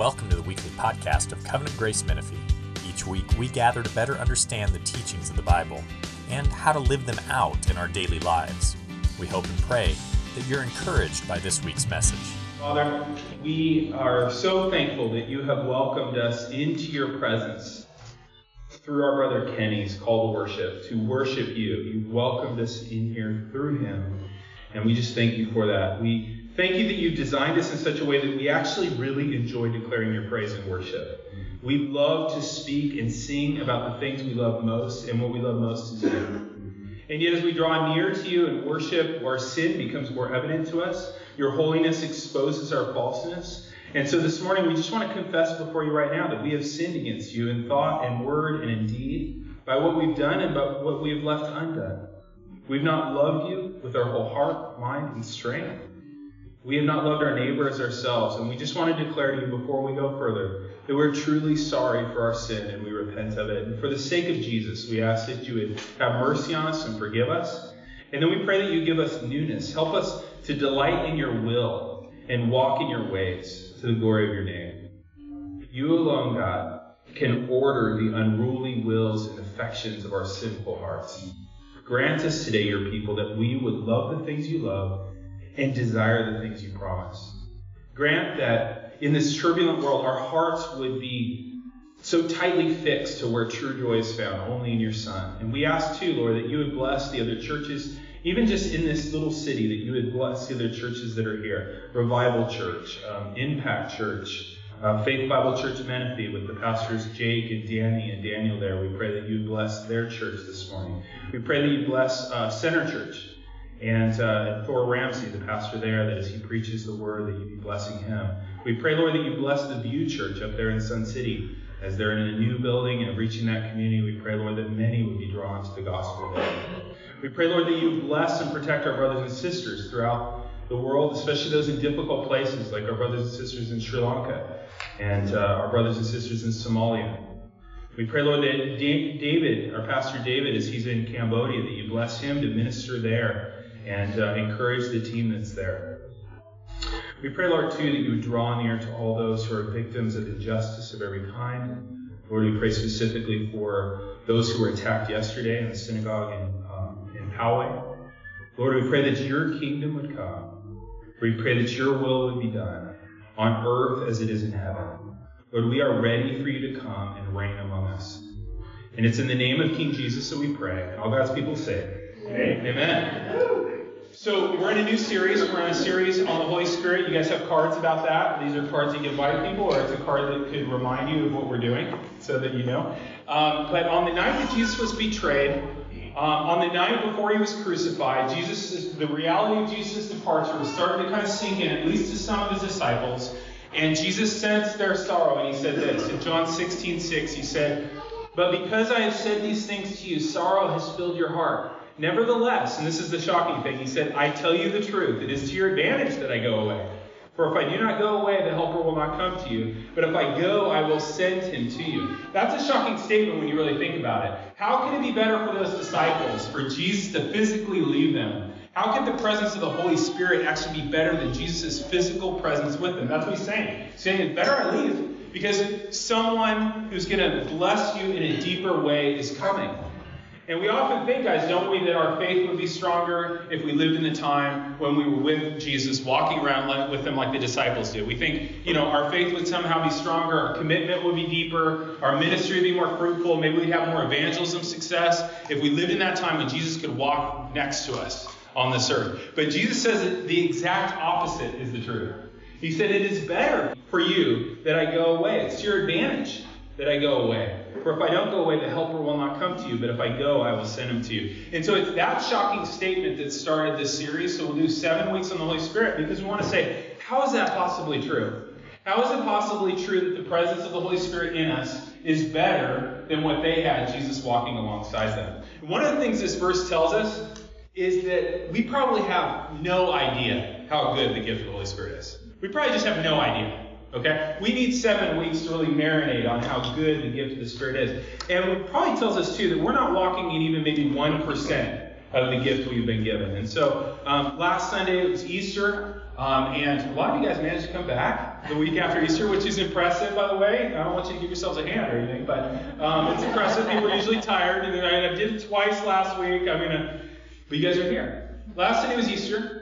Welcome to the weekly podcast of Covenant Grace Menifee. Each week, we gather to better understand the teachings of the Bible and how to live them out in our daily lives. We hope and pray that you're encouraged by this week's message. Father, we are so thankful that you have welcomed us into your presence through our brother Kenny's call to worship, to worship you. You've welcomed us in here through him, and we just thank you for that. We Thank you that you've designed us in such a way that we actually really enjoy declaring your praise and worship. We love to speak and sing about the things we love most, and what we love most is you. And yet, as we draw near to you and worship, our sin becomes more evident to us. Your holiness exposes our falseness. And so this morning, we just want to confess before you right now that we have sinned against you in thought and word and in deed by what we've done and by what we have left undone. We've not loved you with our whole heart, mind, and strength. We have not loved our neighbor as ourselves, and we just want to declare to you before we go further that we're truly sorry for our sin and we repent of it. And for the sake of Jesus, we ask that you would have mercy on us and forgive us. And then we pray that you give us newness. Help us to delight in your will and walk in your ways to the glory of your name. You alone, God, can order the unruly wills and affections of our sinful hearts. Grant us today, your people, that we would love the things you love and desire the things you promise. Grant that in this turbulent world, our hearts would be so tightly fixed to where true joy is found, only in your Son. And we ask too, Lord, that you would bless the other churches, even just in this little city, that you would bless the other churches that are here Revival Church, um, Impact Church. Uh, Faith Bible Church Menifee with the pastors Jake and Danny and Daniel there. We pray that you bless their church this morning. We pray that you bless uh, Center Church and, uh, Thor Ramsey, the pastor there, that as he preaches the word, that you be blessing him. We pray, Lord, that you bless the View Church up there in Sun City as they're in a new building and reaching that community. We pray, Lord, that many would be drawn to the gospel. We pray, Lord, that you bless and protect our brothers and sisters throughout the world, especially those in difficult places, like our brothers and sisters in Sri Lanka and uh, our brothers and sisters in Somalia. We pray, Lord, that David, our pastor David, as he's in Cambodia, that you bless him to minister there and uh, encourage the team that's there. We pray, Lord, too, that you would draw near to all those who are victims of injustice of every kind. Lord, we pray specifically for those who were attacked yesterday in the synagogue in, um, in Poway. Lord, we pray that your kingdom would come. We pray that your will would be done on earth as it is in heaven. Lord, we are ready for you to come and reign among us. And it's in the name of King Jesus that we pray. All God's people say, Amen. Amen. So we're in a new series. We're in a series on the Holy Spirit. You guys have cards about that. These are cards you invite people, or it's a card that could remind you of what we're doing, so that you know. Um, but on the night that Jesus was betrayed, um, on the night before he was crucified, Jesus, the reality of Jesus' departure was starting to kind of sink in, at least to some of his disciples. And Jesus sensed their sorrow, and he said this in John 16:6. he said, But because I have said these things to you, sorrow has filled your heart. Nevertheless, and this is the shocking thing, he said, I tell you the truth. It is to your advantage that I go away. For if I do not go away, the Helper will not come to you. But if I go, I will send him to you. That's a shocking statement when you really think about it. How can it be better for those disciples, for Jesus to physically leave them? How could the presence of the Holy Spirit actually be better than Jesus' physical presence with them? That's what he's saying. He's saying, it's better I leave because someone who's going to bless you in a deeper way is coming. And we often think, guys, don't we, that our faith would be stronger if we lived in the time when we were with Jesus, walking around with him like the disciples did. We think, you know, our faith would somehow be stronger, our commitment would be deeper, our ministry would be more fruitful, maybe we'd have more evangelism success if we lived in that time when Jesus could walk next to us on this earth. But Jesus says that the exact opposite is the truth. He said, It is better for you that I go away. It's your advantage that I go away. For if I don't go away, the Helper will not come to you, but if I go, I will send him to you. And so it's that shocking statement that started this series. So we'll do seven weeks on the Holy Spirit because we want to say, how is that possibly true? How is it possibly true that the presence of the Holy Spirit in us is better than what they had, Jesus walking alongside them? one of the things this verse tells us is that we probably have no idea how good the gift of the Holy Spirit is. We probably just have no idea. Okay? We need seven weeks to really marinate on how good the gift of the Spirit is. And it probably tells us, too, that we're not walking in even maybe 1% of the gift we've been given. And so um, last Sunday it was Easter, um, and a lot of you guys managed to come back. the week after Easter, which is impressive, by the way. I don't want you to give yourselves a hand or anything, but um, it's impressive. People are usually tired, and I, did it twice last week. I'm gonna, but you guys are here. Last Sunday was Easter.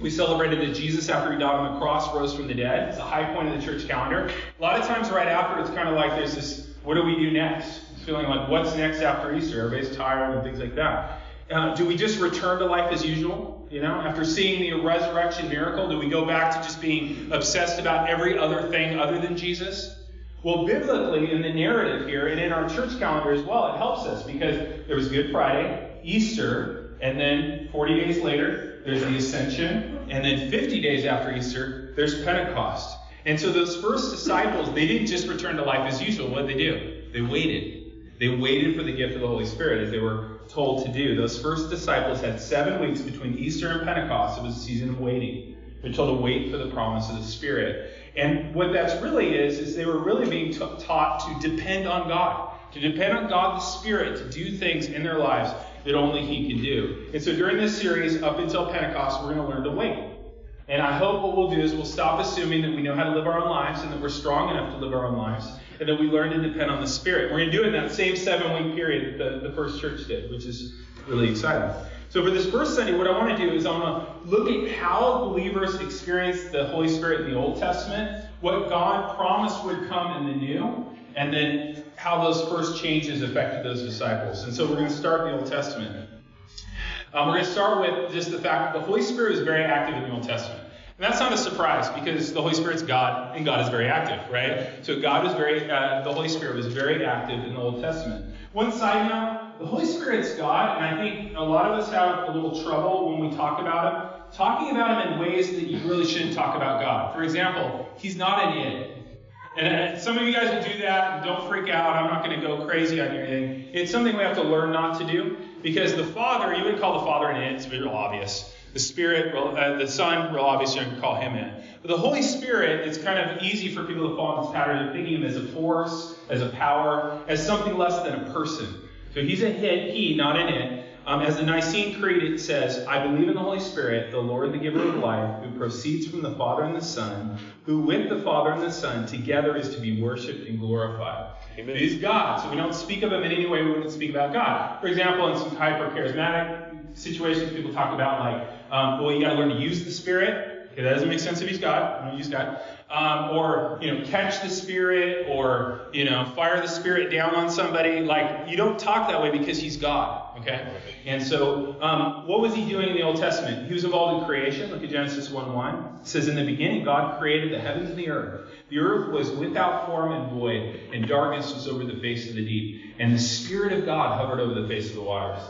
We celebrated that Jesus, after he died on the cross, rose from the dead. It's a high point of the church calendar. A lot of times, right after, it's kind of like there's this, what do we do next? It's feeling like, what's next after Easter? Everybody's tired and things like that. Uh, do we just return to life as usual? You know, after seeing the resurrection miracle, do we go back to just being obsessed about every other thing other than Jesus? Well, biblically, in the narrative here and in our church calendar as well, it helps us because there was Good Friday, Easter, and then 40 days later, there's the Ascension, and then 50 days after Easter, there's Pentecost. And so those first disciples, they didn't just return to life as usual. What did they do? They waited. They waited for the gift of the Holy Spirit as they were told to do. Those first disciples had seven weeks between Easter and Pentecost. It was a season of waiting. They're told to wait for the promise of the Spirit. And what that's really is, is they were really being t- taught to depend on God, to depend on God the Spirit to do things in their lives that only He can do. And so during this series, up until Pentecost, we're going to learn to wait. And I hope what we'll do is we'll stop assuming that we know how to live our own lives and that we're strong enough to live our own lives and that we learn to depend on the Spirit. We're going to do it in that same seven week period that the, the first church did, which is really exciting. So for this first Sunday, what I want to do is I want to look at how believers experienced the Holy Spirit in the Old Testament, what God promised would come in the New, and then how those first changes affected those disciples. And so we're going to start the Old Testament. Um, we're going to start with just the fact that the Holy Spirit is very active in the Old Testament. And that's not a surprise because the Holy Spirit's God and God is very active, right? So God was very, uh, the Holy Spirit was very active in the Old Testament. One side note, the Holy Spirit's God, and I think a lot of us have a little trouble when we talk about Him, talking about Him in ways that you really shouldn't talk about God. For example, He's not an it. And some of you guys will do that, and don't freak out. I'm not going to go crazy on your. It's something we have to learn not to do because the Father, you would call the Father an it, it's real obvious. The Spirit, uh, the Son, real obvious, you can call him in. But the Holy Spirit, it's kind of easy for people to fall into this pattern of thinking of him as a force, as a power, as something less than a person. So he's a hit, he, not an it. Um, as the Nicene Creed, it says, I believe in the Holy Spirit, the Lord, the giver of life, who proceeds from the Father and the Son, who with the Father and the Son together is to be worshiped and glorified. Amen. He's God, so we don't speak of him in any way we wouldn't speak about God. For example, in some hyper charismatic situations, people talk about like, um, well, you got to learn to use the Spirit. Okay, that doesn't make sense if he's God. don't use God um, or you know catch the spirit or you know fire the spirit down on somebody like you don't talk that way because he's god okay and so um, what was he doing in the old testament he was involved in creation look at genesis 1 1 it says in the beginning god created the heavens and the earth the earth was without form and void and darkness was over the face of the deep and the spirit of god hovered over the face of the waters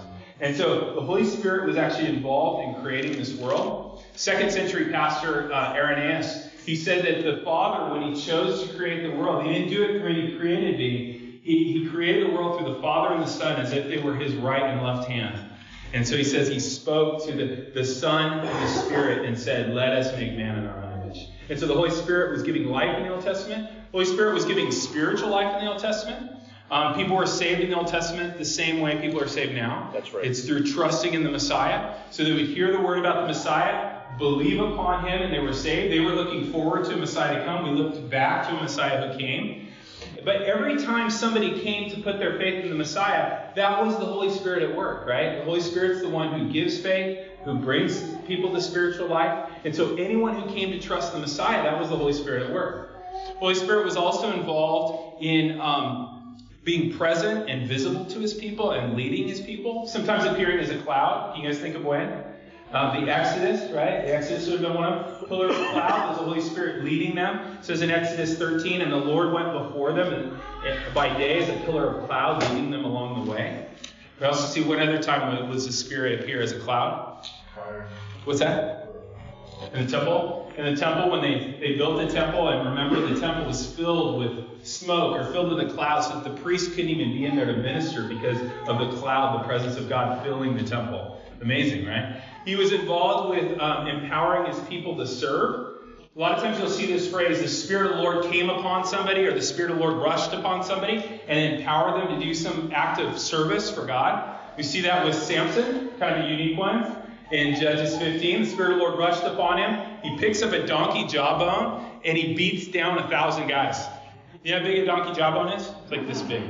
and so the Holy Spirit was actually involved in creating this world. Second century pastor uh, Irenaeus he said that the Father, when He chose to create the world, He didn't do it He created me. He, he created the world through the Father and the Son as if they were His right and left hand. And so He says He spoke to the, the Son and the Spirit and said, Let us make man in our own image. And so the Holy Spirit was giving life in the Old Testament. The Holy Spirit was giving spiritual life in the Old Testament. Um, people were saved in the Old Testament the same way people are saved now. That's right. It's through trusting in the Messiah. So they would hear the word about the Messiah, believe upon him and they were saved. They were looking forward to a Messiah to come. We looked back to a Messiah who came. But every time somebody came to put their faith in the Messiah, that was the Holy Spirit at work, right? The Holy Spirit's the one who gives faith, who brings people to spiritual life. And so anyone who came to trust the Messiah, that was the Holy Spirit at work. The Holy Spirit was also involved in um, being present and visible to his people and leading his people, sometimes appearing as a cloud. Can you guys think of when? Um, the Exodus, right? The Exodus would have been one of pillar of cloud. There's the Holy Spirit leading them. It says in Exodus 13, and the Lord went before them and, and by day as a pillar of cloud, leading them along the way. We also see one other time was the Spirit appear as a cloud. Fire. What's that? In the temple? In the temple, when they, they built the temple, and remember the temple was filled with smoke or filled with a cloud, so that the priest couldn't even be in there to minister because of the cloud, the presence of God filling the temple. Amazing, right? He was involved with um, empowering his people to serve. A lot of times you'll see this phrase, the Spirit of the Lord came upon somebody, or the Spirit of the Lord rushed upon somebody, and empowered them to do some act of service for God. We see that with Samson, kind of a unique one. In Judges 15, the Spirit of the Lord rushed upon him. He picks up a donkey jawbone and he beats down a thousand guys. You know how big a donkey jawbone is? It's like this big.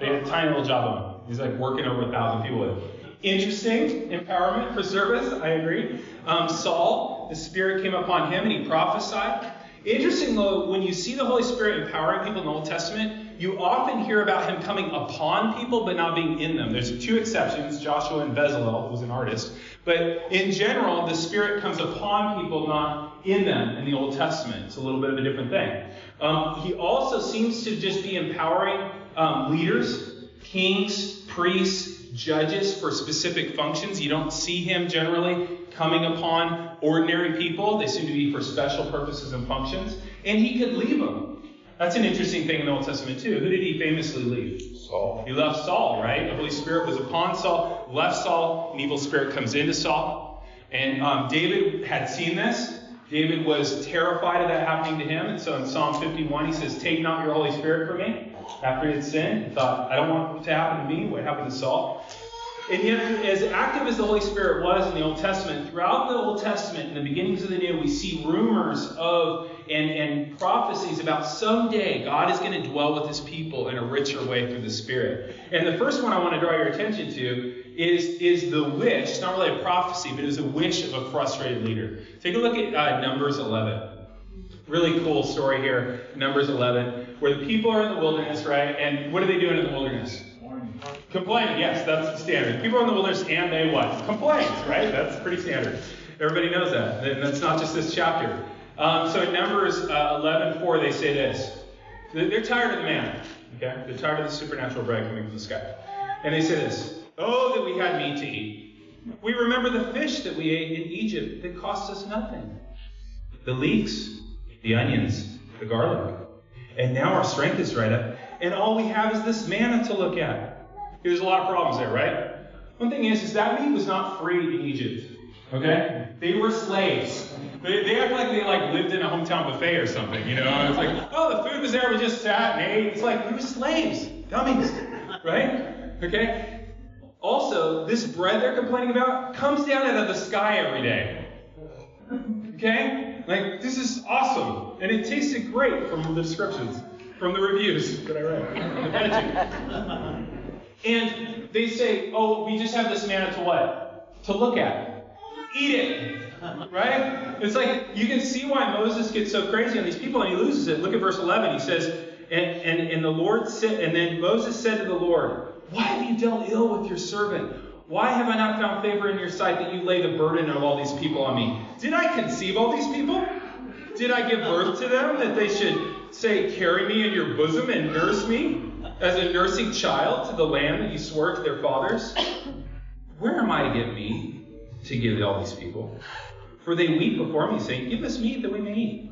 They had a tiny little jawbone. He's like working over a thousand people with. Interesting empowerment for service, I agree. Um, Saul, the Spirit came upon him and he prophesied. Interesting though, when you see the Holy Spirit empowering people in the Old Testament, you often hear about him coming upon people but not being in them. There's two exceptions, Joshua and Bezalel, was an artist. But in general, the Spirit comes upon people, not in them in the Old Testament. It's a little bit of a different thing. Um, he also seems to just be empowering um, leaders, kings, priests, judges for specific functions. You don't see him generally coming upon ordinary people. They seem to be for special purposes and functions. And he could leave them. That's an interesting thing in the Old Testament, too. Who did he famously leave? Saul. He left Saul, right? The Holy Spirit was upon Saul, left Saul, an evil spirit comes into Saul. And um, David had seen this. David was terrified of that happening to him. And so in Psalm 51, he says, Take not your Holy Spirit from me. After he had sinned, he thought, I don't want it to happen to me, what happened to Saul. And yet, as active as the Holy Spirit was in the Old Testament, throughout the Old Testament, and the beginnings of the New, we see rumors of and, and prophecies about someday God is going to dwell with his people in a richer way through the Spirit. And the first one I want to draw your attention to is, is the wish, it's not really a prophecy, but it is a wish of a frustrated leader. Take a look at uh, Numbers 11. Really cool story here, Numbers 11, where the people are in the wilderness, right? And what are they doing in the wilderness? Complaining, yes, that's the standard. People are in the wilderness and they what? Complain, right? That's pretty standard. Everybody knows that. And that's not just this chapter. Um, so in Numbers uh, 11 4, they say this. They're tired of the manna. Okay? They're tired of the supernatural bread coming from the sky. And they say this Oh, that we had meat to eat. We remember the fish that we ate in Egypt that cost us nothing. The leeks, the onions, the garlic. And now our strength is dried up, and all we have is this manna to look at. There's a lot of problems there, right? One thing is, is that meat was not free in Egypt. Okay? They were slaves. They, they act like they like lived in a hometown buffet or something, you know? It's like, oh, the food was there, we just sat and ate. It's like, we were slaves. Dummies. Right? Okay? Also, this bread they're complaining about comes down out of the sky every day. Okay? Like, this is awesome. And it tasted great from the descriptions, from the reviews that I read. and they say, oh, we just have this manna to what? To look at. Eat it. Right? It's like, you can see why Moses gets so crazy on these people and he loses it. Look at verse 11. He says, and, and, and the Lord said, and then Moses said to the Lord, Why have you dealt ill with your servant? Why have I not found favor in your sight that you lay the burden of all these people on me? Did I conceive all these people? Did I give birth to them that they should say, Carry me in your bosom and nurse me as a nursing child to the land that you swore to their fathers? Where am I to get meat to give to all these people? For they weep before me, saying, Give us meat that we may eat.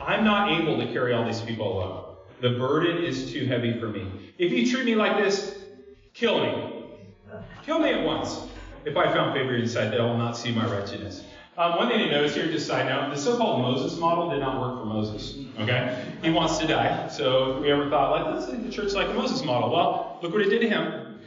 I'm not able to carry all these people alone. The burden is too heavy for me. If you treat me like this, kill me. Kill me at once. If I found favor in sight, I will not see my wretchedness. Um, one thing to notice here, just side note, the so-called Moses model did not work for Moses. Okay, he wants to die. So if we ever thought, like, let's lead the church like the Moses model. Well, look what it did to him.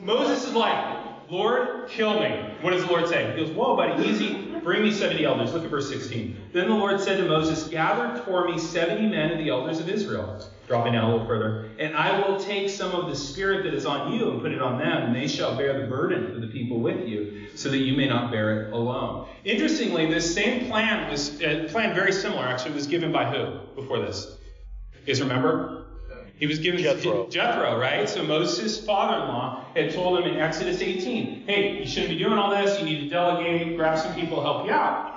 Moses is like, Lord, kill me. What does the Lord say? He goes, Whoa, buddy, easy. Bring me 70 elders. Look at verse 16. Then the Lord said to Moses, Gather for me 70 men of the elders of Israel. Dropping down a little further. And I will take some of the spirit that is on you and put it on them, and they shall bear the burden for the people with you, so that you may not bear it alone. Interestingly, this same plan was uh, plan very similar. Actually, was given by who before this? You guys remember? He was given Jethro. Jethro, right? So Moses' father-in-law had told him in Exodus 18, "Hey, you shouldn't be doing all this. You need to delegate, grab some people help you out."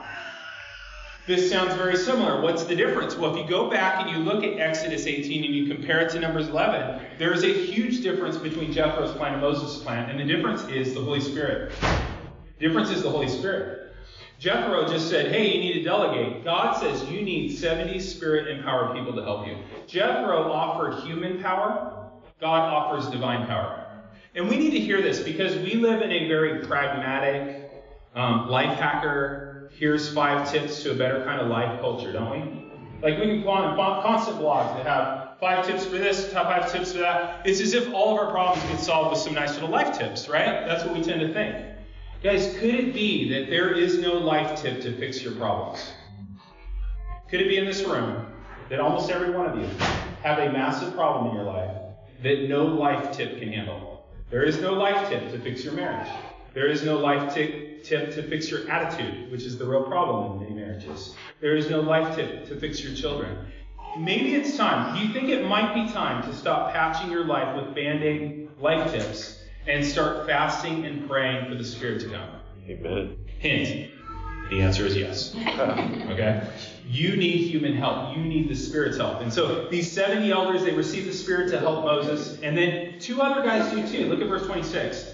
This sounds very similar. What's the difference? Well, if you go back and you look at Exodus 18 and you compare it to Numbers 11, there is a huge difference between Jethro's plan and Moses' plan, and the difference is the Holy Spirit. The difference is the Holy Spirit. Jethro just said, hey, you need to delegate. God says you need 70 spirit empowered people to help you. Jethro offered human power, God offers divine power. And we need to hear this because we live in a very pragmatic, um, life hacker, here's five tips to a better kind of life culture, don't we? Like we can go on constant blogs that have five tips for this, top five tips for that. It's as if all of our problems get solved with some nice little life tips, right? That's what we tend to think. Guys, could it be that there is no life tip to fix your problems? Could it be in this room that almost every one of you have a massive problem in your life that no life tip can handle? There is no life tip to fix your marriage. There is no life tip, tip to fix your attitude, which is the real problem in many marriages. There is no life tip to fix your children. Maybe it's time. Do you think it might be time to stop patching your life with band aid life tips and start fasting and praying for the Spirit to come? Amen. Hint. The answer is yes. Okay? You need human help. You need the Spirit's help. And so these 70 elders, they received the Spirit to help Moses. And then two other guys do too. Look at verse 26.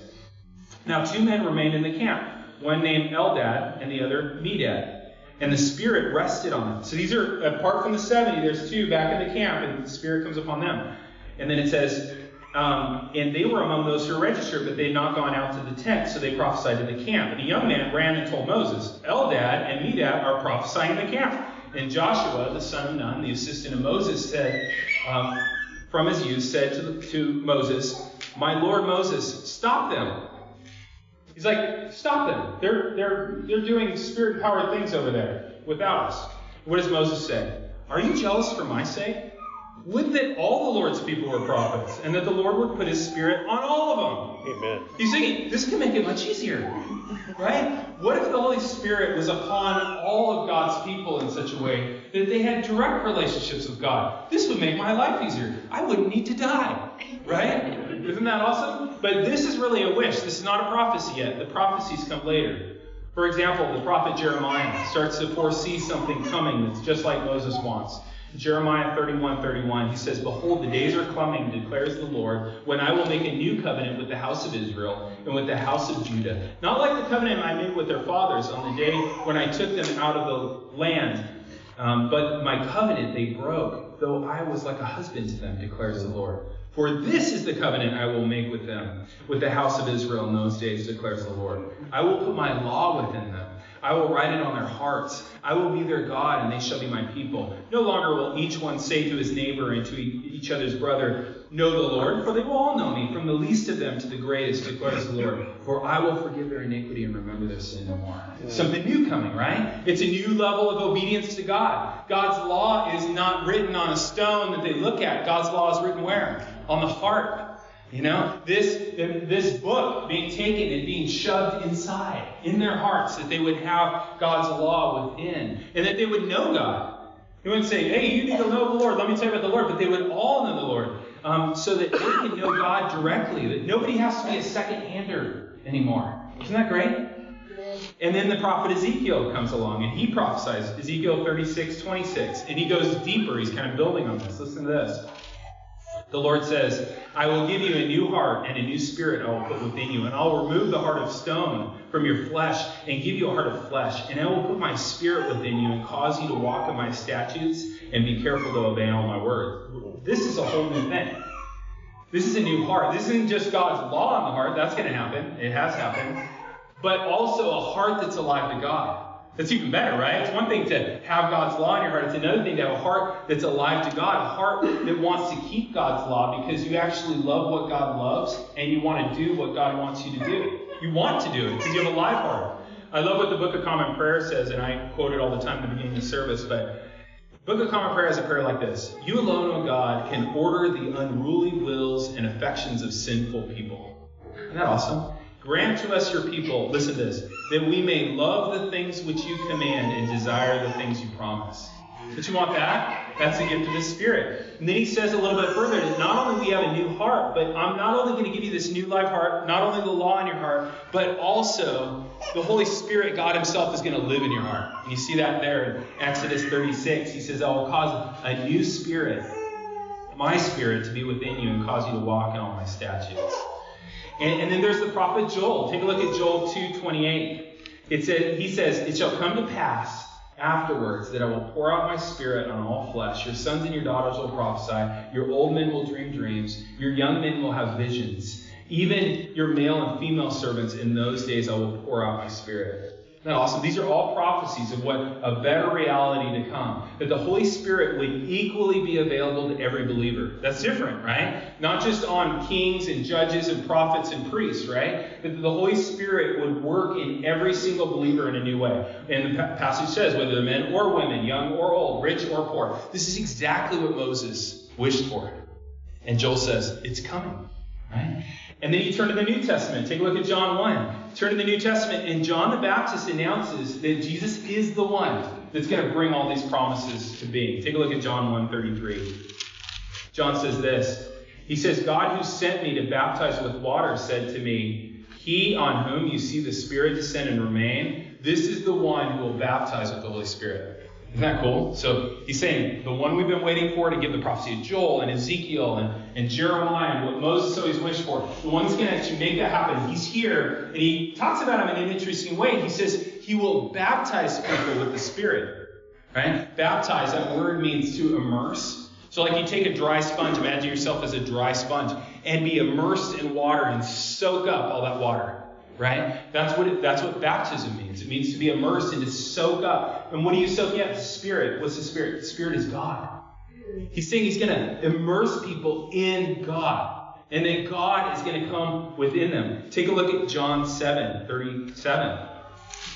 Now two men remained in the camp, one named Eldad and the other Medad. And the Spirit rested on them. So these are, apart from the 70, there's two back in the camp, and the Spirit comes upon them. And then it says, um, and they were among those who registered, but they had not gone out to the tent, so they prophesied in the camp. And a young man ran and told Moses, Eldad and Medad are prophesying in the camp. And Joshua, the son of Nun, the assistant of Moses, said, um, from his youth, said to, to Moses, My Lord Moses, stop them. He's like, stop them. They're, they're, they're doing spirit powered things over there without us. What does Moses say? Are you jealous for my sake? Would that all the Lord's people were prophets, and that the Lord would put his spirit on all of them. Amen. He's thinking, this can make it much easier. Right? What if the Holy Spirit was upon all of God's people in such a way that they had direct relationships with God? This would make my life easier. I wouldn't need to die. Right? Isn't that awesome? But this is really a wish. This is not a prophecy yet. The prophecies come later. For example, the prophet Jeremiah starts to foresee something coming that's just like Moses wants. Jeremiah 31 31, he says, Behold, the days are coming, declares the Lord, when I will make a new covenant with the house of Israel and with the house of Judah. Not like the covenant I made with their fathers on the day when I took them out of the land, um, but my covenant they broke, though I was like a husband to them, declares the Lord. For this is the covenant I will make with them, with the house of Israel in those days, declares the Lord. I will put my law within them I will write it on their hearts. I will be their God, and they shall be my people. No longer will each one say to his neighbor and to each other's brother, Know the Lord, for they will all know me, from the least of them to the greatest, declares the Lord. For I will forgive their iniquity and remember their sin no more. Something new coming, right? It's a new level of obedience to God. God's law is not written on a stone that they look at. God's law is written where? On the heart. You know, this, this book being taken and being shoved inside in their hearts, that they would have God's law within, and that they would know God. They wouldn't say, hey, you need to know the Lord. Let me tell you about the Lord. But they would all know the Lord um, so that they can know God directly, that nobody has to be a second hander anymore. Isn't that great? And then the prophet Ezekiel comes along and he prophesies, Ezekiel 36, 26. And he goes deeper. He's kind of building on this. Listen to this. The Lord says, I will give you a new heart and a new spirit I will put within you, and I'll remove the heart of stone from your flesh and give you a heart of flesh, and I will put my spirit within you and cause you to walk in my statutes and be careful to obey all my words. This is a whole new thing. This is a new heart. This isn't just God's law in the heart. That's going to happen. It has happened. But also a heart that's alive to God. That's even better, right? It's one thing to have God's law in your heart. It's another thing to have a heart that's alive to God, a heart that wants to keep God's law because you actually love what God loves and you want to do what God wants you to do. You want to do it because you have a live heart. I love what the Book of Common Prayer says, and I quote it all the time at the beginning of the service, but Book of Common Prayer has a prayer like this You alone, O God, can order the unruly wills and affections of sinful people. Isn't that awesome? Grant to us, your people, listen to this, that we may love the things which you command and desire the things you promise. But you want that? That's the gift of the Spirit. And then he says a little bit further that not only we have a new heart, but I'm not only going to give you this new life heart, not only the law in your heart, but also the Holy Spirit, God Himself, is going to live in your heart. And you see that there in Exodus 36. He says, I will cause a new spirit, my spirit, to be within you and cause you to walk in all my statutes. And, and then there's the prophet Joel. Take a look at Joel 2:28. It said, he says, It shall come to pass afterwards that I will pour out my spirit on all flesh. Your sons and your daughters will prophesy. Your old men will dream dreams. Your young men will have visions. Even your male and female servants in those days I will pour out my spirit. Isn't that awesome? These are all prophecies of what a better reality to come. That the Holy Spirit would equally be available to every believer. That's different, right? Not just on kings and judges and prophets and priests, right? That the Holy Spirit would work in every single believer in a new way. And the passage says, whether they're men or women, young or old, rich or poor. This is exactly what Moses wished for. And Joel says, it's coming, right? And then you turn to the New Testament. Take a look at John 1. Turn to the New Testament, and John the Baptist announces that Jesus is the one that's going to bring all these promises to being. Take a look at John 1:33. John says this. He says, God who sent me to baptize with water said to me, He on whom you see the Spirit descend and remain, this is the one who will baptize with the Holy Spirit. Isn't that cool? So he's saying the one we've been waiting for to give the prophecy of Joel and Ezekiel and, and Jeremiah and what Moses always wished for, the one that's going to actually make that happen. He's here and he talks about him in an interesting way. He says he will baptize people with the Spirit. Right? Baptize, that word means to immerse. So, like you take a dry sponge, imagine yourself as a dry sponge, and be immersed in water and soak up all that water right? That's what it, that's what baptism means. It means to be immersed and to soak up. And what are you soaking up? Spirit. What's the Spirit? The Spirit is God. He's saying he's going to immerse people in God. And then God is going to come within them. Take a look at John 7 37.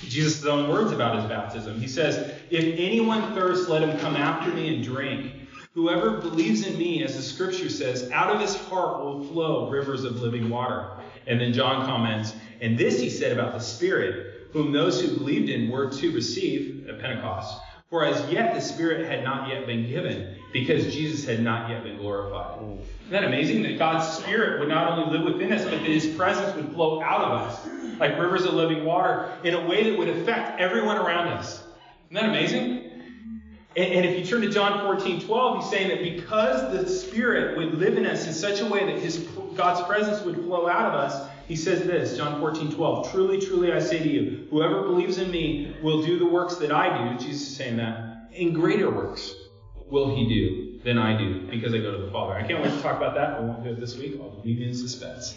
Jesus' own words about his baptism. He says, If anyone thirsts, let him come after me and drink. Whoever believes in me, as the scripture says, out of his heart will flow rivers of living water. And then John comments, and this he said about the Spirit, whom those who believed in were to receive at Pentecost. For as yet the Spirit had not yet been given, because Jesus had not yet been glorified. Isn't that amazing? That God's Spirit would not only live within us, but that His presence would flow out of us, like rivers of living water, in a way that would affect everyone around us. Isn't that amazing? And, if you turn to John 14, 12, he's saying that because the Spirit would live in us in such a way that His God's presence would flow out of us, he says this, John 14, 12. Truly, truly, I say to you, whoever believes in me will do the works that I do. Jesus is saying that. In greater works will he do than I do, because I go to the Father. I can't wait to talk about that. I won't do it this week. I'll leave you in suspense.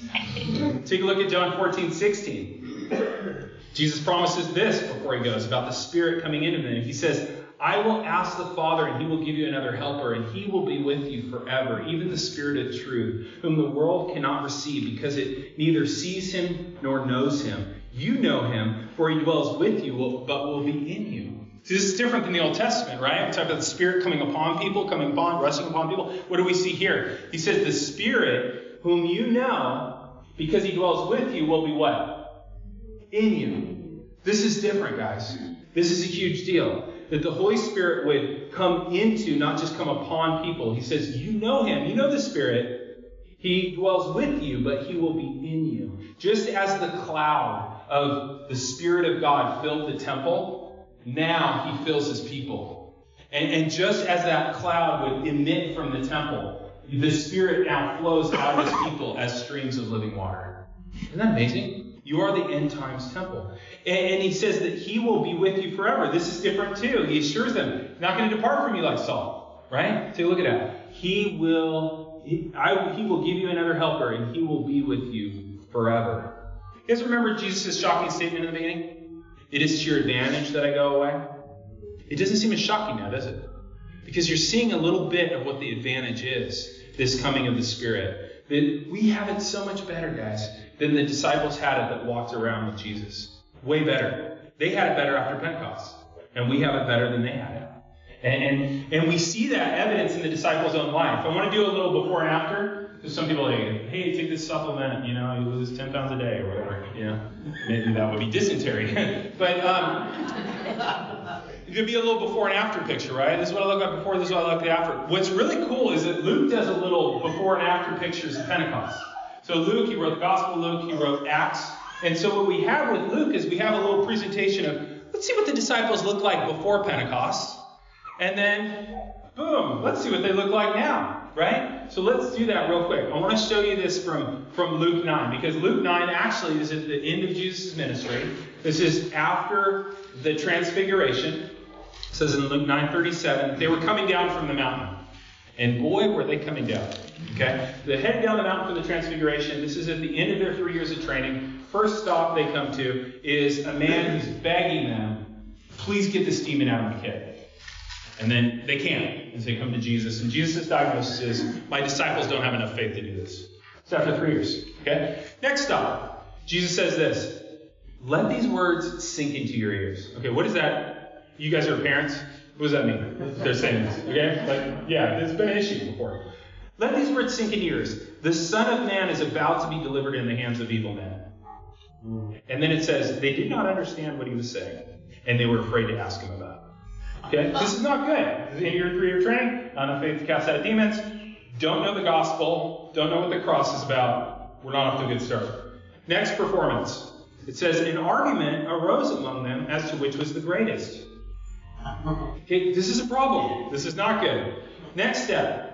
Take a look at John 14, 16. Jesus promises this before he goes about the Spirit coming into him. He says, I will ask the Father, and he will give you another helper, and he will be with you forever, even the Spirit of truth, whom the world cannot receive, because it neither sees him nor knows him. You know him, for he dwells with you, but will be in you. See, this is different than the Old Testament, right? We talk about the Spirit coming upon people, coming upon, resting upon people. What do we see here? He says, The Spirit, whom you know, because he dwells with you, will be what? In you. This is different, guys. This is a huge deal that the Holy Spirit would come into, not just come upon people. He says, You know him, you know the Spirit. He dwells with you, but he will be in you. Just as the cloud of the Spirit of God filled the temple, now he fills his people. And, and just as that cloud would emit from the temple, the Spirit now flows out of his people as streams of living water. Isn't that amazing? You are the end times temple. And, and, he says that he will be with you forever. This is different too. He assures them, not going to depart from you like Saul. Right? Take a look at that. He will, he, I, he will give you another helper, and he will be with you forever. You guys remember Jesus' shocking statement in the beginning? It is to your advantage that I go away. It doesn't seem as shocking now, does it? Because you're seeing a little bit of what the advantage is, this coming of the Spirit. That we have it so much better, guys than the disciples had it that walked around with Jesus. Way better. They had it better after Pentecost, and we have it better than they had it. And, and, and we see that evidence in the disciples' own life. I want to do a little before and after, because some people are like, hey, take this supplement, you know, you lose 10 pounds a day or whatever. Know, maybe that would be dysentery. but um, it could be a little before and after picture, right? This is what I look at before, this is what I look at after. What's really cool is that Luke does a little before and after pictures of Pentecost. So Luke, he wrote the Gospel Luke, he wrote Acts. And so what we have with Luke is we have a little presentation of let's see what the disciples look like before Pentecost. And then, boom, let's see what they look like now, right? So let's do that real quick. I want to show you this from, from Luke 9, because Luke 9 actually is at the end of Jesus' ministry. This is after the transfiguration. It says in Luke 9:37, they were coming down from the mountain. And boy, were they coming down. Okay? They're heading down the mountain for the transfiguration. This is at the end of their three years of training. First stop they come to is a man who's begging them, please get this demon out of my kid. And then they can't as they come to Jesus. And Jesus' diagnosis is, my disciples don't have enough faith to do this. It's after three years. Okay? Next stop. Jesus says this. Let these words sink into your ears. Okay, what is that? You guys are parents? What does that mean? They're saying this. Okay? Like, yeah, there's been an issue before. Let these words sink in ears. The Son of Man is about to be delivered in the hands of evil men. And then it says, they did not understand what he was saying, and they were afraid to ask him about it. Okay? This is not good. In your three year training, not enough faith to cast out demons. Don't know the gospel, don't know what the cross is about. We're not off to a good start. Next performance. It says, an argument arose among them as to which was the greatest. Okay, this is a problem. This is not good. Next step.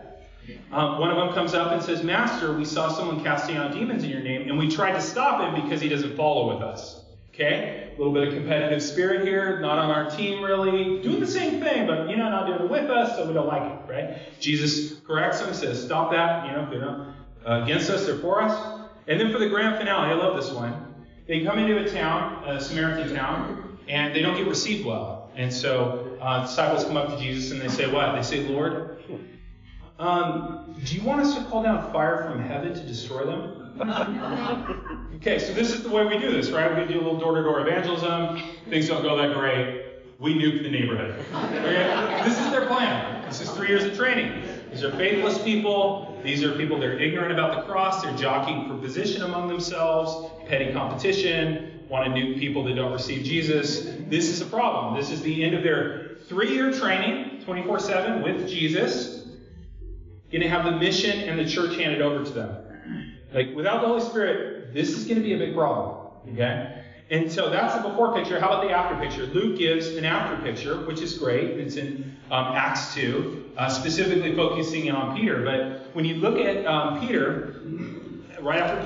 Um, one of them comes up and says, Master, we saw someone casting out demons in your name, and we tried to stop him because he doesn't follow with us. Okay? A little bit of competitive spirit here, not on our team really, doing the same thing, but you know, not doing it with us, so we don't like it, right? Jesus corrects them, says, Stop that, you know, they're not uh, against us, they're for us. And then for the grand finale, I love this one. They come into a town, a Samaritan town, and they don't get received well. And so uh, disciples come up to Jesus and they say, What? They say, Lord, um, do you want us to call down fire from heaven to destroy them? okay, so this is the way we do this, right? We do a little door to door evangelism. Things don't go that great. We nuke the neighborhood. Okay? This is their plan. This is three years of training. These are faithless people. These are people that are ignorant about the cross. They're jockeying for position among themselves, petty competition, want to nuke people that don't receive Jesus. This is a problem. This is the end of their three year training, 24 7 with Jesus. Going to have the mission and the church handed over to them. Like, without the Holy Spirit, this is going to be a big problem. Okay? And so that's the before picture. How about the after picture? Luke gives an after picture, which is great. It's in um, Acts 2, uh, specifically focusing on Peter. But when you look at um, Peter, right after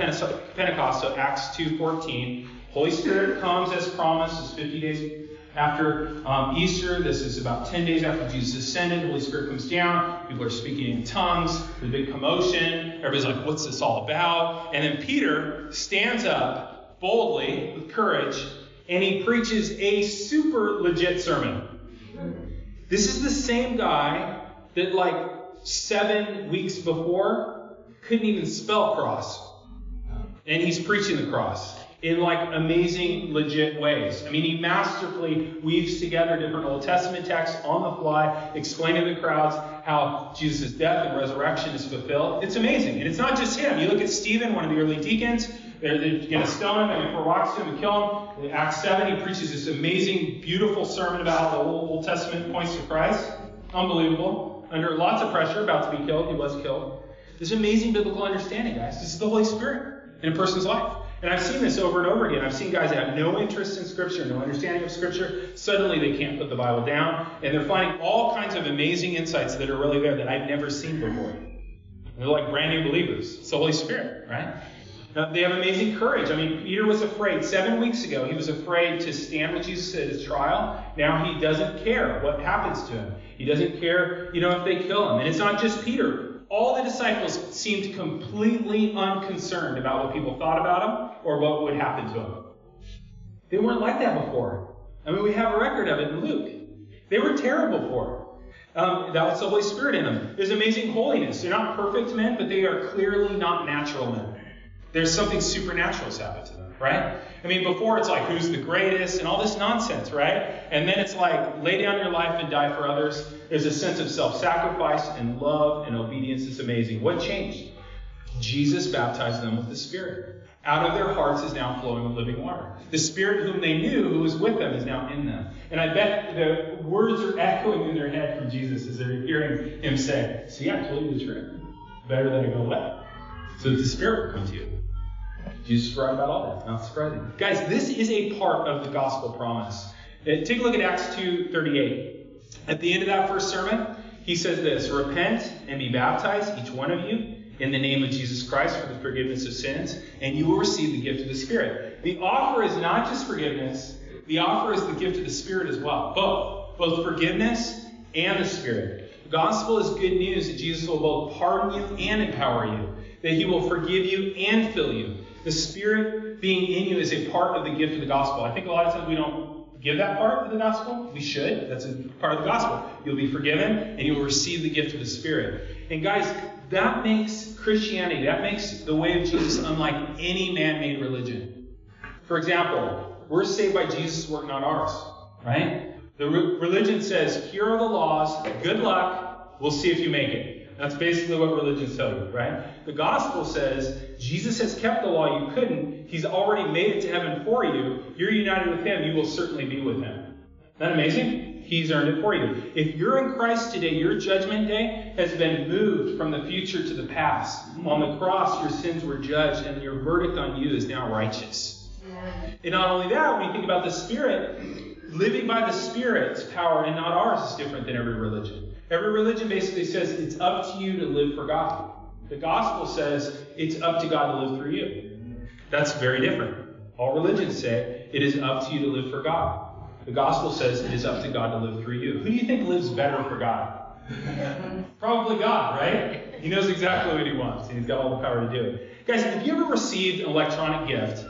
Pentecost, so Acts 2.14, Holy Spirit comes as promised. It's 50 days after um, Easter. This is about 10 days after Jesus ascended. The Holy Spirit comes down. People are speaking in tongues. There's a big commotion. Everybody's like, what's this all about? And then Peter stands up boldly with courage and he preaches a super legit sermon. This is the same guy that, like, seven weeks before couldn't even spell cross. And he's preaching the cross in like amazing, legit ways. I mean, he masterfully weaves together different Old Testament texts on the fly, explaining to the crowds how Jesus' death and resurrection is fulfilled. It's amazing. And it's not just him. You look at Stephen, one of the early deacons, they're, they're going to stone him, to throw rocks to him and kill him. In Acts 7, he preaches this amazing, beautiful sermon about how the Old Testament points to Christ. Unbelievable. Under lots of pressure, about to be killed, he was killed. This amazing biblical understanding, guys. This is the Holy Spirit in a person's life. And I've seen this over and over again. I've seen guys that have no interest in Scripture, no understanding of Scripture. Suddenly they can't put the Bible down, and they're finding all kinds of amazing insights that are really there that I've never seen before. And they're like brand new believers. It's the Holy Spirit, right? Now, they have amazing courage. I mean, Peter was afraid. Seven weeks ago, he was afraid to stand with Jesus at his trial. Now he doesn't care what happens to him. He doesn't care, you know, if they kill him. And it's not just Peter all the disciples seemed completely unconcerned about what people thought about them or what would happen to them. They weren't like that before. I mean, we have a record of it in Luke. They were terrible before. Um, that was the Holy Spirit in them. There's amazing holiness. They're not perfect men, but they are clearly not natural men. There's something supernatural has happened to them, right? I mean, before it's like, who's the greatest and all this nonsense, right? And then it's like, lay down your life and die for others. There's a sense of self sacrifice and love and obedience. It's amazing. What changed? Jesus baptized them with the Spirit. Out of their hearts is now flowing living water. The Spirit whom they knew, who was with them, is now in them. And I bet the words are echoing in their head from Jesus as they're hearing him say, See, I told you the truth. Better than I go away. So the Spirit will come to you. Jesus is right about all that. Not surprising. Guys, this is a part of the gospel promise. Uh, take a look at Acts 2.38. At the end of that first sermon, he says this, Repent and be baptized, each one of you, in the name of Jesus Christ for the forgiveness of sins, and you will receive the gift of the Spirit. The offer is not just forgiveness, the offer is the gift of the Spirit as well. Both. Both forgiveness and the Spirit. The gospel is good news that Jesus will both pardon you and empower you, that he will forgive you and fill you. The Spirit being in you is a part of the gift of the gospel. I think a lot of times we don't give that part of the gospel. We should. That's a part of the gospel. You'll be forgiven and you will receive the gift of the Spirit. And guys, that makes Christianity, that makes the way of Jesus unlike any man made religion. For example, we're saved by Jesus' work, not ours, right? The re- religion says, here are the laws, good luck, we'll see if you make it. That's basically what religions tell you, right? The gospel says Jesus has kept the law, you couldn't. He's already made it to heaven for you. You're united with him, you will certainly be with him. Isn't that amazing? He's earned it for you. If you're in Christ today, your judgment day has been moved from the future to the past. On the cross, your sins were judged, and your verdict on you is now righteous. And not only that, when you think about the Spirit, living by the Spirit's power and not ours is different than every religion. Every religion basically says it's up to you to live for God. The gospel says it's up to God to live through you. That's very different. All religions say it is up to you to live for God. The gospel says it is up to God to live through you. Who do you think lives better for God? Probably God, right? He knows exactly what he wants, and he's got all the power to do it. Guys, have you ever received an electronic gift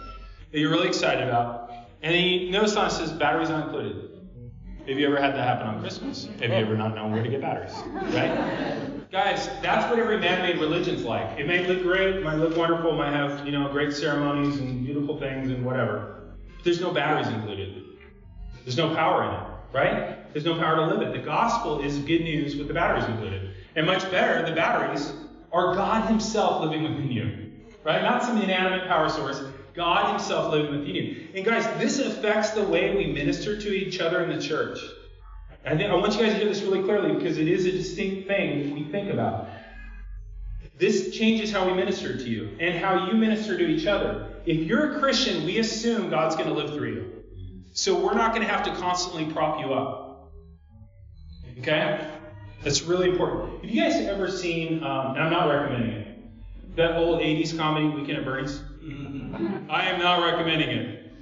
that you're really excited about, and you notice on it says batteries not included? Have you ever had that happen on Christmas? Have you ever not known where to get batteries? Right? Guys, that's what every man-made religion's like. It may look great, it might look wonderful, might have, you know, great ceremonies and beautiful things and whatever. But there's no batteries included. There's no power in it, right? There's no power to live it. The gospel is good news with the batteries included. And much better, the batteries are God Himself living within you, right? Not some inanimate power source. God Himself living within you. And guys, this affects the way we minister to each other in the church. I, think, I want you guys to hear this really clearly because it is a distinct thing we think about. This changes how we minister to you and how you minister to each other. If you're a Christian, we assume God's going to live through you. So we're not going to have to constantly prop you up. Okay? That's really important. Have you guys ever seen, um, and I'm not recommending it, that old 80s comedy, Weekend at Bernie's? I am not recommending it.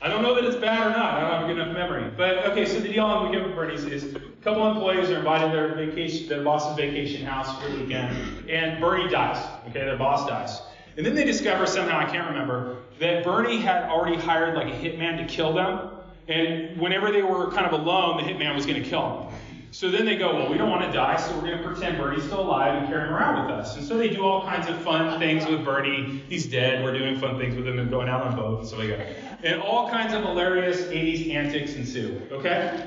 I don't know that it's bad or not. I don't have a good enough memory. But okay, so the deal on Weekend Bernie's is a couple employees are invited to their vacation, their boss's vacation house for the weekend, and Bernie dies. Okay, their boss dies. And then they discover somehow, I can't remember, that Bernie had already hired like a hitman to kill them. And whenever they were kind of alone, the hitman was going to kill them. So then they go, well, we don't want to die, so we're going to pretend Bernie's still alive and carry him around with us. And so they do all kinds of fun things with Bernie. He's dead. We're doing fun things with him and going out on boats and stuff like that. And all kinds of hilarious 80s antics ensue. Okay?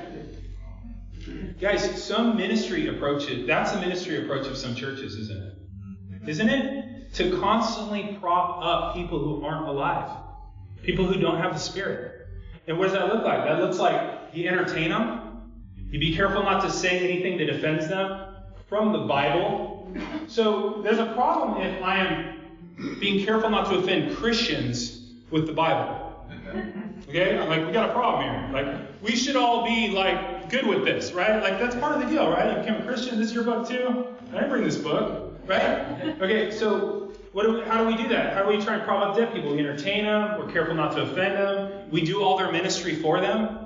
Guys, some ministry approaches, that's the ministry approach of some churches, isn't it? Isn't it? To constantly prop up people who aren't alive, people who don't have the Spirit. And what does that look like? That looks like you entertain them, you be careful not to say anything that offends them from the Bible. So there's a problem if I am being careful not to offend Christians with the Bible. Okay? I'm like, we got a problem here. Like, we should all be like good with this, right? Like that's part of the deal, right? You become a Christian, this is your book too. I didn't bring this book, right? Okay, so what do we, how do we do that? How do we try and up dead people? We entertain them, we're careful not to offend them, we do all their ministry for them.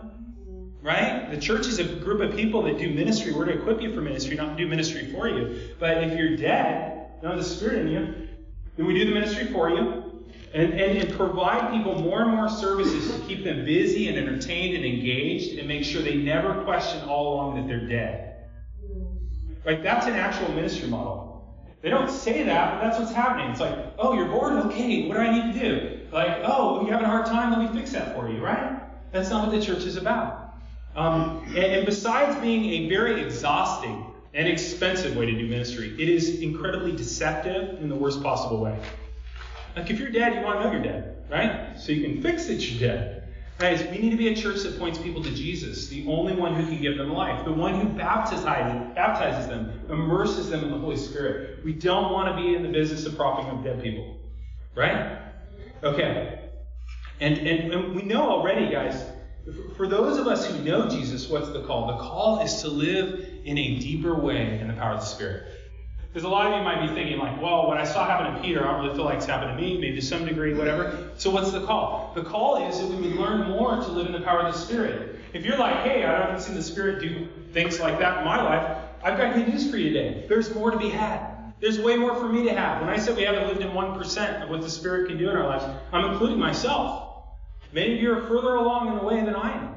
Right? The church is a group of people that do ministry. We're to equip you for ministry, not do ministry for you. But if you're dead, not the Spirit in you, then we do the ministry for you and, and, and provide people more and more services to keep them busy and entertained and engaged and make sure they never question all along that they're dead. Like, That's an actual ministry model. They don't say that, but that's what's happening. It's like, oh, you're bored? Okay, what do I need to do? Like, oh, you're having a hard time? Let me fix that for you, right? That's not what the church is about. Um, and, and besides being a very exhausting and expensive way to do ministry, it is incredibly deceptive in the worst possible way. Like if you're dead, you want to know you're dead, right? So you can fix that you're dead. Guys, we need to be a church that points people to Jesus, the only one who can give them life, the one who baptizes, baptizes them, immerses them in the Holy Spirit. We don't want to be in the business of propping up dead people, right? Okay. And, and, and we know already, guys, for those of us who know Jesus, what's the call? The call is to live in a deeper way in the power of the Spirit. Because a lot of you might be thinking, like, well, what I saw happen to Peter, I don't really feel like it's happened to me, maybe to some degree, whatever. So what's the call? The call is that we would learn more to live in the power of the Spirit. If you're like, hey, I haven't seen the Spirit do things like that in my life, I've got good news for you today. There's more to be had. There's way more for me to have. When I said we haven't lived in 1% of what the Spirit can do in our lives, I'm including myself. Many of you are further along in the way than I am.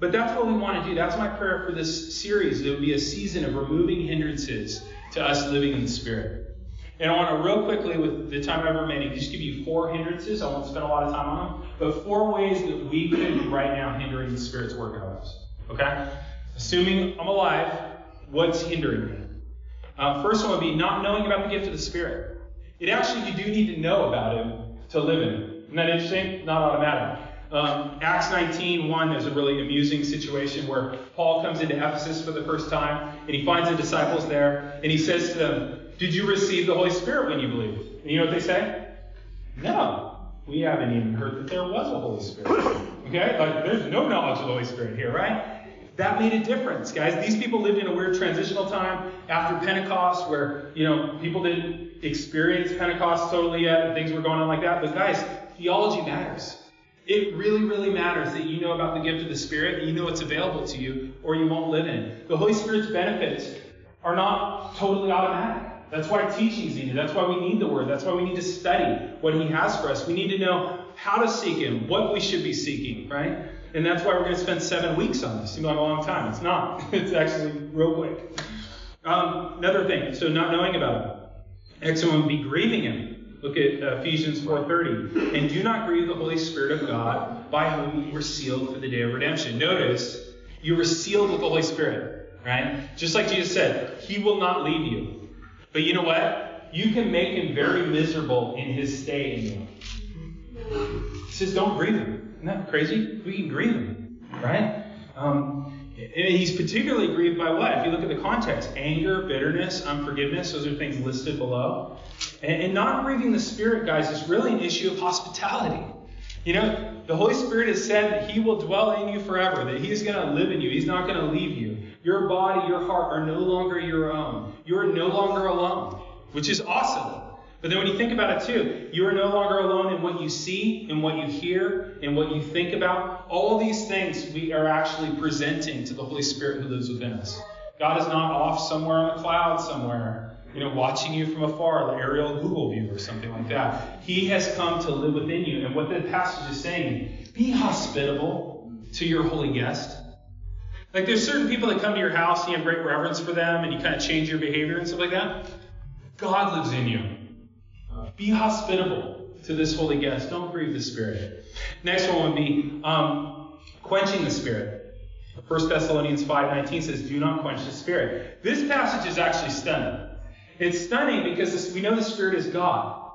But that's what we want to do. That's my prayer for this series. It would be a season of removing hindrances to us living in the Spirit. And I want to real quickly, with the time I have remaining, just give you four hindrances. I won't spend a lot of time on them, but four ways that we could be right now hindering the Spirit's work in lives. Okay? Assuming I'm alive, what's hindering me? Uh, first one would be not knowing about the gift of the Spirit. It actually, you do need to know about it to live in Him. Isn't that interesting? Not automatic. Um, Acts 19, 1, there's a really amusing situation where Paul comes into Ephesus for the first time, and he finds the disciples there, and he says to them, Did you receive the Holy Spirit when you believed? And you know what they say? No. We haven't even heard that there was a Holy Spirit. Okay? Like, there's no knowledge of the Holy Spirit here, right? That made a difference, guys. These people lived in a weird transitional time after Pentecost where, you know, people didn't experience Pentecost totally yet and things were going on like that. But, guys, theology matters. It really, really matters that you know about the gift of the Spirit, that you know it's available to you, or you won't live in. The Holy Spirit's benefits are not totally automatic. That's why teaching is needed. That's why we need the Word. That's why we need to study what He has for us. We need to know how to seek Him, what we should be seeking, right? And that's why we're going to spend seven weeks on this. Seems like a long time. It's not. It's actually real quick. Um, another thing. So not knowing about Him. Would be grieving Him. Look at Ephesians 4:30. And do not grieve the Holy Spirit of God, by whom you were sealed for the day of redemption. Notice, you were sealed with the Holy Spirit, right? Just like Jesus said, He will not leave you. But you know what? You can make Him very miserable in His stay in you. He says, don't grieve Him. Isn't that crazy? We can grieve Him, right? Um, he's particularly grieved by what? If you look at the context, anger, bitterness, unforgiveness, those are things listed below. And, and not grieving the Spirit, guys, is really an issue of hospitality. You know, the Holy Spirit has said that He will dwell in you forever, that He's going to live in you, He's not going to leave you. Your body, your heart are no longer your own. You are no longer alone, which is awesome. But then when you think about it too, you are no longer alone in what you see, in what you hear, in what you think about. All these things we are actually presenting to the Holy Spirit who lives within us. God is not off somewhere on the cloud somewhere, you know, watching you from afar, the aerial Google view or something like that. He has come to live within you. And what the passage is saying, be hospitable to your holy guest. Like there's certain people that come to your house and you have great reverence for them and you kind of change your behavior and stuff like that. God lives in you. Be hospitable to this holy guest. Don't grieve the Spirit. Next one would be um, quenching the Spirit. 1 Thessalonians 5.19 says, Do not quench the Spirit. This passage is actually stunning. It's stunning because this, we know the Spirit is God.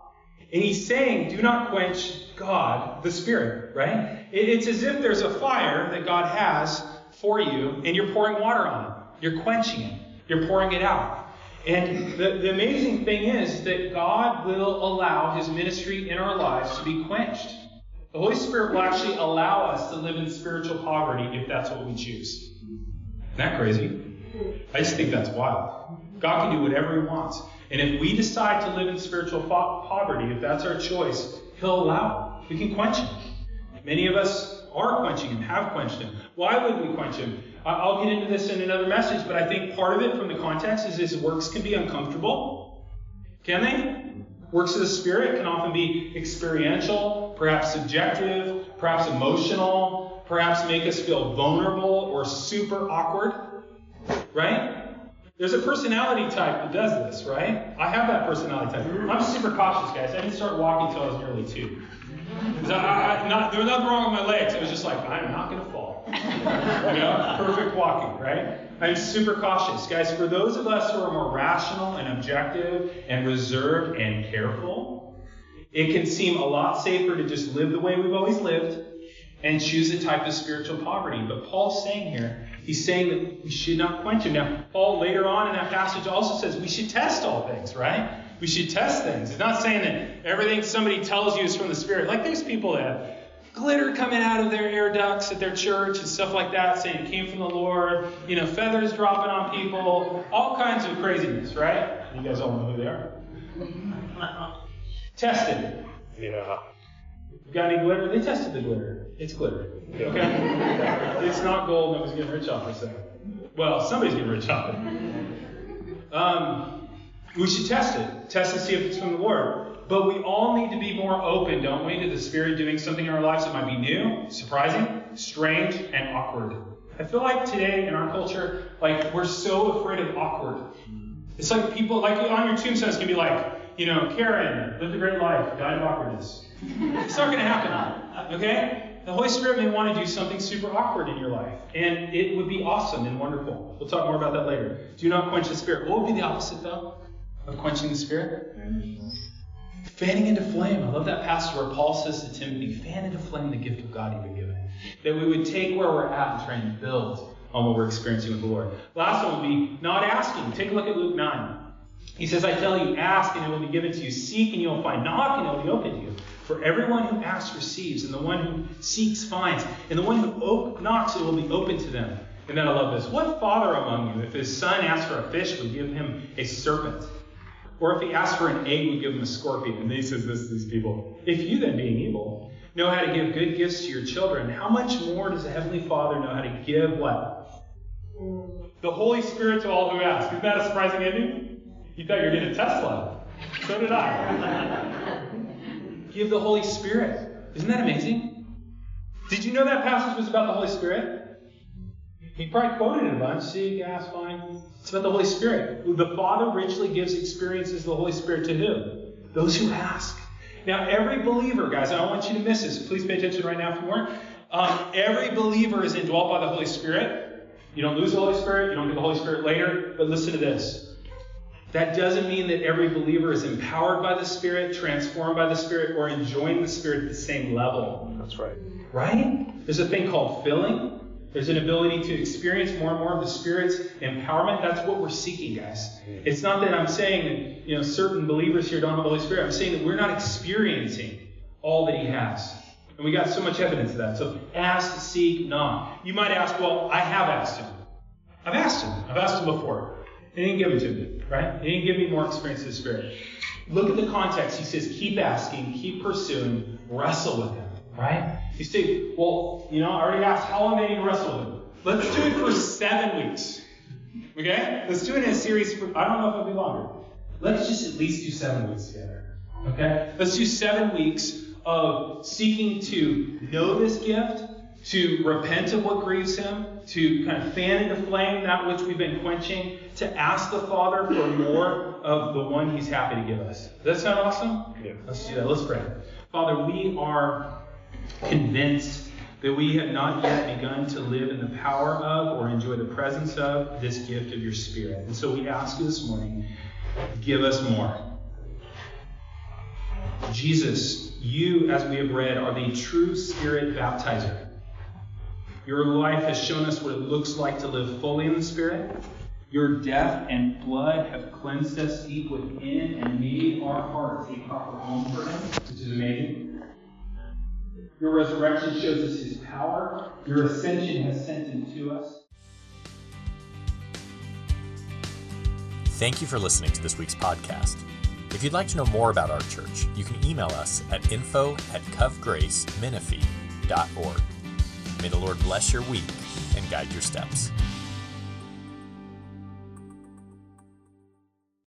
And he's saying, Do not quench God, the Spirit, right? It, it's as if there's a fire that God has for you and you're pouring water on it. You're quenching it. You're pouring it out. And the, the amazing thing is that God will allow his ministry in our lives to be quenched. The Holy Spirit will actually allow us to live in spiritual poverty if that's what we choose. Isn't that crazy? I just think that's wild. God can do whatever he wants. And if we decide to live in spiritual po- poverty, if that's our choice, he'll allow it. We can quench him. Many of us are quenching him, have quenched him. Why would we quench him? I'll get into this in another message, but I think part of it from the context is his works can be uncomfortable. Can they? Works of the Spirit can often be experiential, perhaps subjective, perhaps emotional, perhaps make us feel vulnerable or super awkward. Right? There's a personality type that does this, right? I have that personality type. I'm super cautious, guys. I didn't start walking until I was nearly two. Not, there was nothing wrong with my legs. It was just like, I'm not going to fall. you know, perfect walking, right? I'm super cautious. Guys, for those of us who are more rational and objective and reserved and careful, it can seem a lot safer to just live the way we've always lived and choose a type of spiritual poverty. But Paul's saying here, he's saying that we should not quench him. Now, Paul later on in that passage also says we should test all things, right? We should test things. It's not saying that everything somebody tells you is from the Spirit. Like there's people that have glitter coming out of their air ducts at their church and stuff like that, saying it came from the Lord. You know, feathers dropping on people, all kinds of craziness, right? You guys all know who they are. Tested. Yeah. We got any glitter? They tested the glitter. It's glitter. Okay? it's not gold. Nobody's getting rich off this thing. Well, somebody's getting rich off it. Um, We should test it. Test to see if it's from the Lord. But we all need to be more open, don't we, to the Spirit doing something in our lives that might be new, surprising, strange, and awkward. I feel like today in our culture, like we're so afraid of awkward. It's like people, like on your tombstone, it's gonna be like, you know, Karen lived a great life, died of awkwardness. It's not gonna happen. Okay? The Holy Spirit may want to do something super awkward in your life, and it would be awesome and wonderful. We'll talk more about that later. Do not quench the Spirit. What would be the opposite, though, of quenching the Spirit? Fanning into flame. I love that passage where Paul says to Timothy, fan into flame the gift of God you've been given. That we would take where we're at and try and build on what we're experiencing with the Lord. Last one would be not asking. Take a look at Luke 9. He says, I tell you, ask and it will be given to you. Seek and you will find. Knock and it will be opened to you. For everyone who asks receives, and the one who seeks finds, and the one who op- knocks it will be open to them. And then I love this. What father among you, if his son asks for a fish, would give him a serpent? Or if he asks for an egg, would give him a scorpion? And he says this to these people. If you then, being evil, know how to give good gifts to your children, how much more does the Heavenly Father know how to give what? The Holy Spirit to all who ask. Isn't that a surprising ending? You thought you were getting a Tesla. So did I. give the Holy Spirit. Isn't that amazing? Did you know that passage was about the Holy Spirit? He probably quoted it a bunch. See, gas, fine. It's about the Holy Spirit. The Father richly gives experiences of the Holy Spirit to who? Those who ask. Now, every believer, guys, I don't want you to miss this. Please pay attention right now if you weren't. Um, every believer is indwelt by the Holy Spirit. You don't lose the Holy Spirit. You don't get the Holy Spirit later. But listen to this. That doesn't mean that every believer is empowered by the Spirit, transformed by the Spirit, or enjoying the Spirit at the same level. That's right. Right? There's a thing called filling. There's an ability to experience more and more of the Spirit's empowerment. That's what we're seeking, guys. It's not that I'm saying that you know certain believers here don't have the Holy Spirit. I'm saying that we're not experiencing all that He has. And we got so much evidence of that. So ask, seek, knock. You might ask, well, I have asked Him. I've asked Him. I've asked Him before. He didn't give it to me, right? He didn't give me more experience of the Spirit. Look at the context. He says, keep asking, keep pursuing, wrestle with Him, right? You say, well, you know, I already asked how long they need to wrestle with Him. Let's do it for seven weeks. Okay? Let's do it in a series for, I don't know if it'll be longer. Let's just at least do seven weeks together. Okay? Let's do seven weeks of seeking to know this gift, to repent of what grieves him, to kind of fan into flame that which we've been quenching, to ask the Father for more of the one he's happy to give us. Does that sound awesome? Yeah. Let's do that. Let's pray. Father, we are convinced that we have not yet begun to live in the power of or enjoy the presence of this gift of your Spirit. And so we ask you this morning, give us more. Jesus, you, as we have read, are the true Spirit baptizer. Your life has shown us what it looks like to live fully in the Spirit. Your death and blood have cleansed us deep within and made our hearts a proper home for Him, which is amazing. Your resurrection shows us His power. Your ascension has sent Him to us. Thank you for listening to this week's podcast. If you'd like to know more about our church, you can email us at info at covgracemenifee.org. May the Lord bless your week and guide your steps.